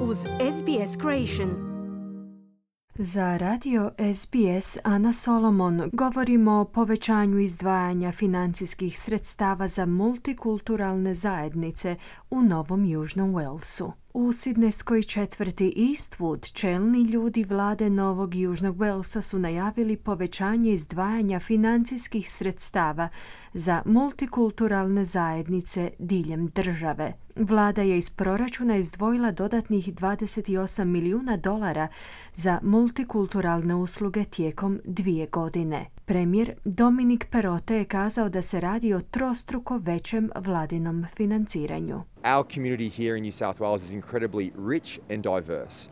uz SBS Creation. Za radio SBS Ana Solomon govorimo o povećanju izdvajanja financijskih sredstava za multikulturalne zajednice u Novom Južnom Walesu. U sidneskoj četvrti Eastwood čelni ljudi vlade Novog Južnog Walesa su najavili povećanje izdvajanja financijskih sredstava za multikulturalne zajednice diljem države. Vlada je iz proračuna izdvojila dodatnih 28 milijuna dolara za multikulturalne usluge tijekom dvije godine. Premijer Dominik Perote je kazao da se radi o trostruko većem vladinom financiranju. Our community here in New South Wales is incredibly rich and diverse.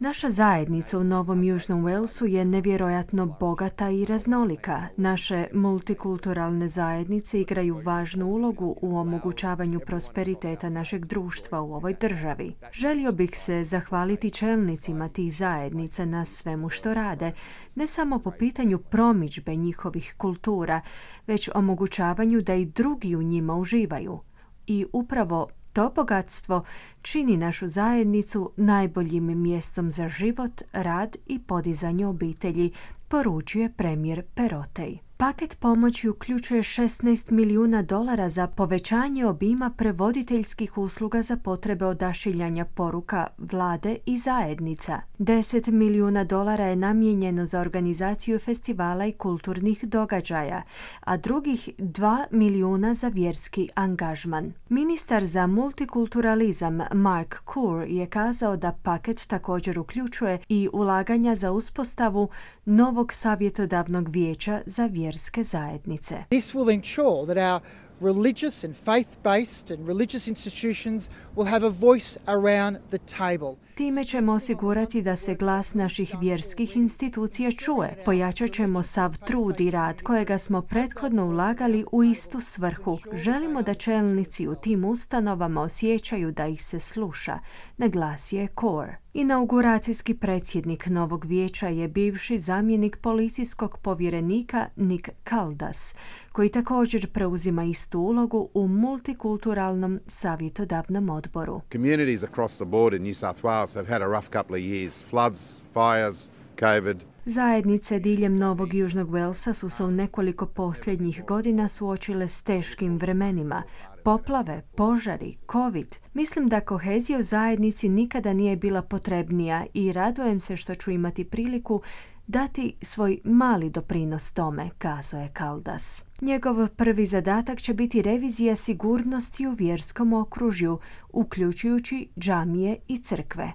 Naša zajednica u Novom Južnom Walesu je nevjerojatno bogata i raznolika. Naše multikulturalne zajednice igraju važnu ulogu u omogućavanju prosperiteta našeg društva u ovoj državi. Želio bih se zahvaliti čelnicima tih zajednica na svemu što rade, ne samo po pitanju promičbe njihovih kultura, već omogućavanju da i drugi u njima uživaju. I upravo to bogatstvo čini našu zajednicu najboljim mjestom za život, rad i podizanje obitelji, poručuje premijer Perotej. Paket pomoći uključuje 16 milijuna dolara za povećanje obima prevoditeljskih usluga za potrebe odašiljanja poruka vlade i zajednica. 10 milijuna dolara je namijenjeno za organizaciju festivala i kulturnih događaja, a drugih 2 milijuna za vjerski angažman. Ministar za multikulturalizam Mark Kur je kazao da paket također uključuje i ulaganja za uspostavu novog savjetodavnog vijeća za vjerske zajednice. This will ensure that our religious and faith-based and religious institutions will have a voice around the table. Time ćemo osigurati da se glas naših vjerskih institucija čuje. Pojačat ćemo sav trud i rad kojega smo prethodno ulagali u istu svrhu. Želimo da čelnici u tim ustanovama osjećaju da ih se sluša, naglasio je Core. Inauguracijski predsjednik novog vijeća je bivši zamjenik policijskog povjerenika Nick Kaldas, koji također preuzima istu ulogu u multikulturalnom savjetodavnom odboru. Communities across the board in New South Wales have had a rough couple of years. Floods, fires, COVID. Zajednice diljem Novog Južnog Velsa su se u nekoliko posljednjih godina suočile s teškim vremenima. Poplave, požari, covid. Mislim da kohezija u zajednici nikada nije bila potrebnija i radujem se što ću imati priliku dati svoj mali doprinos tome, kazao je Kaldas. Njegov prvi zadatak će biti revizija sigurnosti u vjerskom okružju, uključujući džamije i crkve.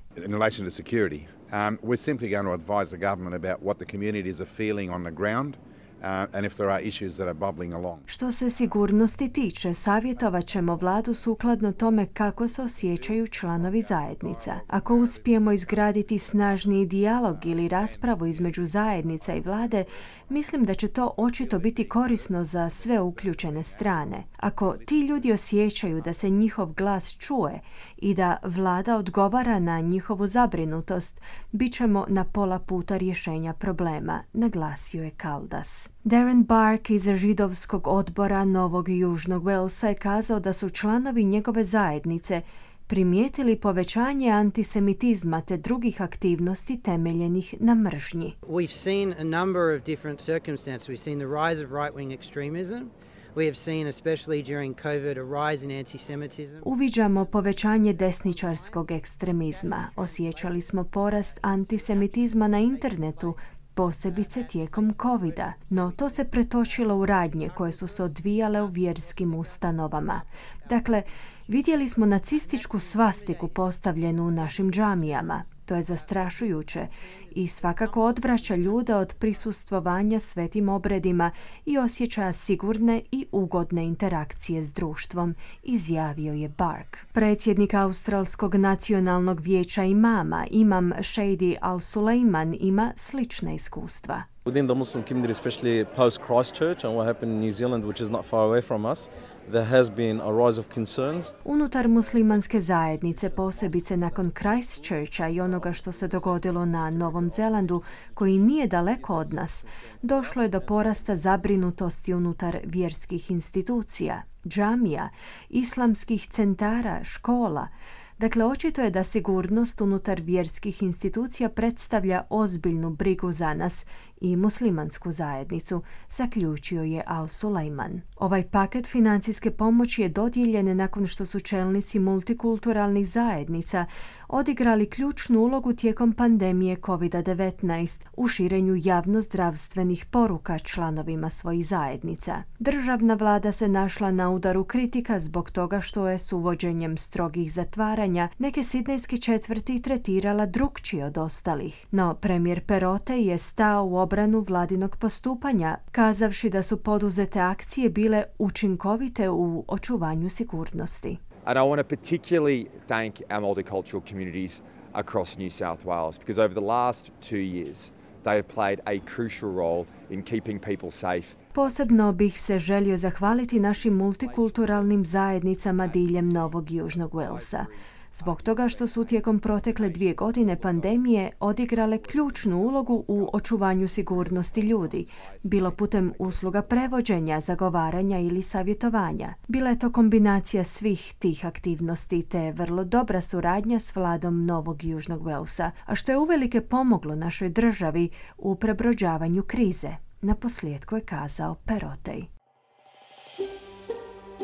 Um, we're simply going to advise the government about what the communities are feeling on the ground and if there are issues that are bubbling along. Što se sigurnosti tiče, savjetovat ćemo vladu sukladno tome kako se osjećaju članovi zajednica. Ako uspijemo izgraditi snažniji dijalog ili raspravu između zajednica i vlade, mislim da će to očito biti korisno za sve uključene strane. Ako ti ljudi osjećaju da se njihov glas čuje i da vlada odgovara na njihovu zabrinutost, bit ćemo na pola puta rješenja problema, naglasio je Kaldas. Darren Bark iz židovskog odbora Novog Južnog Walesa je kazao da su članovi njegove zajednice primijetili povećanje antisemitizma te drugih aktivnosti temeljenih na mržnji. We've seen a number of different circumstances. We've seen the rise of right-wing extremism. We have seen, especially during COVID, a rise in anti-Semitism. Uviđamo povećanje desničarskog ekstremizma. Osjećali smo porast antisemitizma na internetu, posebice tijekom covida, no to se pretočilo u radnje koje su se odvijale u vjerskim ustanovama. Dakle, vidjeli smo nacističku svastiku postavljenu u našim džamijama. To je zastrašujuće i svakako odvraća ljude od prisustvovanja svetim obredima i osjećaja sigurne i ugodne interakcije s društvom, izjavio je Bark. Predsjednik Australskog nacionalnog vijeća imama, imam Shady Al-Suleiman, ima slična iskustva. Within the Muslim community, especially post Christchurch and what happened in New Zealand, which is not far away from us, there has been a rise of concerns. Unutar muslimanske zajednice, posebice nakon Christchurcha i onoga što se dogodilo na Novom Zelandu, koji nije daleko od nas, došlo je do porasta zabrinutosti unutar vjerskih institucija, džamija, islamskih centara, škola, Dakle, očito je da sigurnost unutar vjerskih institucija predstavlja ozbiljnu brigu za nas i muslimansku zajednicu, zaključio je Al Sulejman. Ovaj paket financijske pomoći je dodijeljen nakon što su čelnici multikulturalnih zajednica odigrali ključnu ulogu tijekom pandemije COVID-19 u širenju javnozdravstvenih poruka članovima svojih zajednica. Državna vlada se našla na udaru kritika zbog toga što je s uvođenjem strogih zatvaranja neke sidnejske četvrti tretirala drukčije od ostalih. No premijer Perote je stao u obranu vladinog postupanja, kazavši da su poduzete akcije bile učinkovite u očuvanju sigurnosti. And I want to particularly thank our multicultural communities across New South Wales because over the last two years they have played a crucial role in keeping people safe Posebno bih se želio zahvaliti našim multikulturalnim zajednicama diljem Novog Južnog Walesa zbog toga što su tijekom protekle dvije godine pandemije odigrale ključnu ulogu u očuvanju sigurnosti ljudi, bilo putem usluga prevođenja, zagovaranja ili savjetovanja. Bila je to kombinacija svih tih aktivnosti te vrlo dobra suradnja s vladom Novog Južnog Walesa, a što je uvelike pomoglo našoj državi u prebrođavanju krize. Na posljedku je kazao Perotej.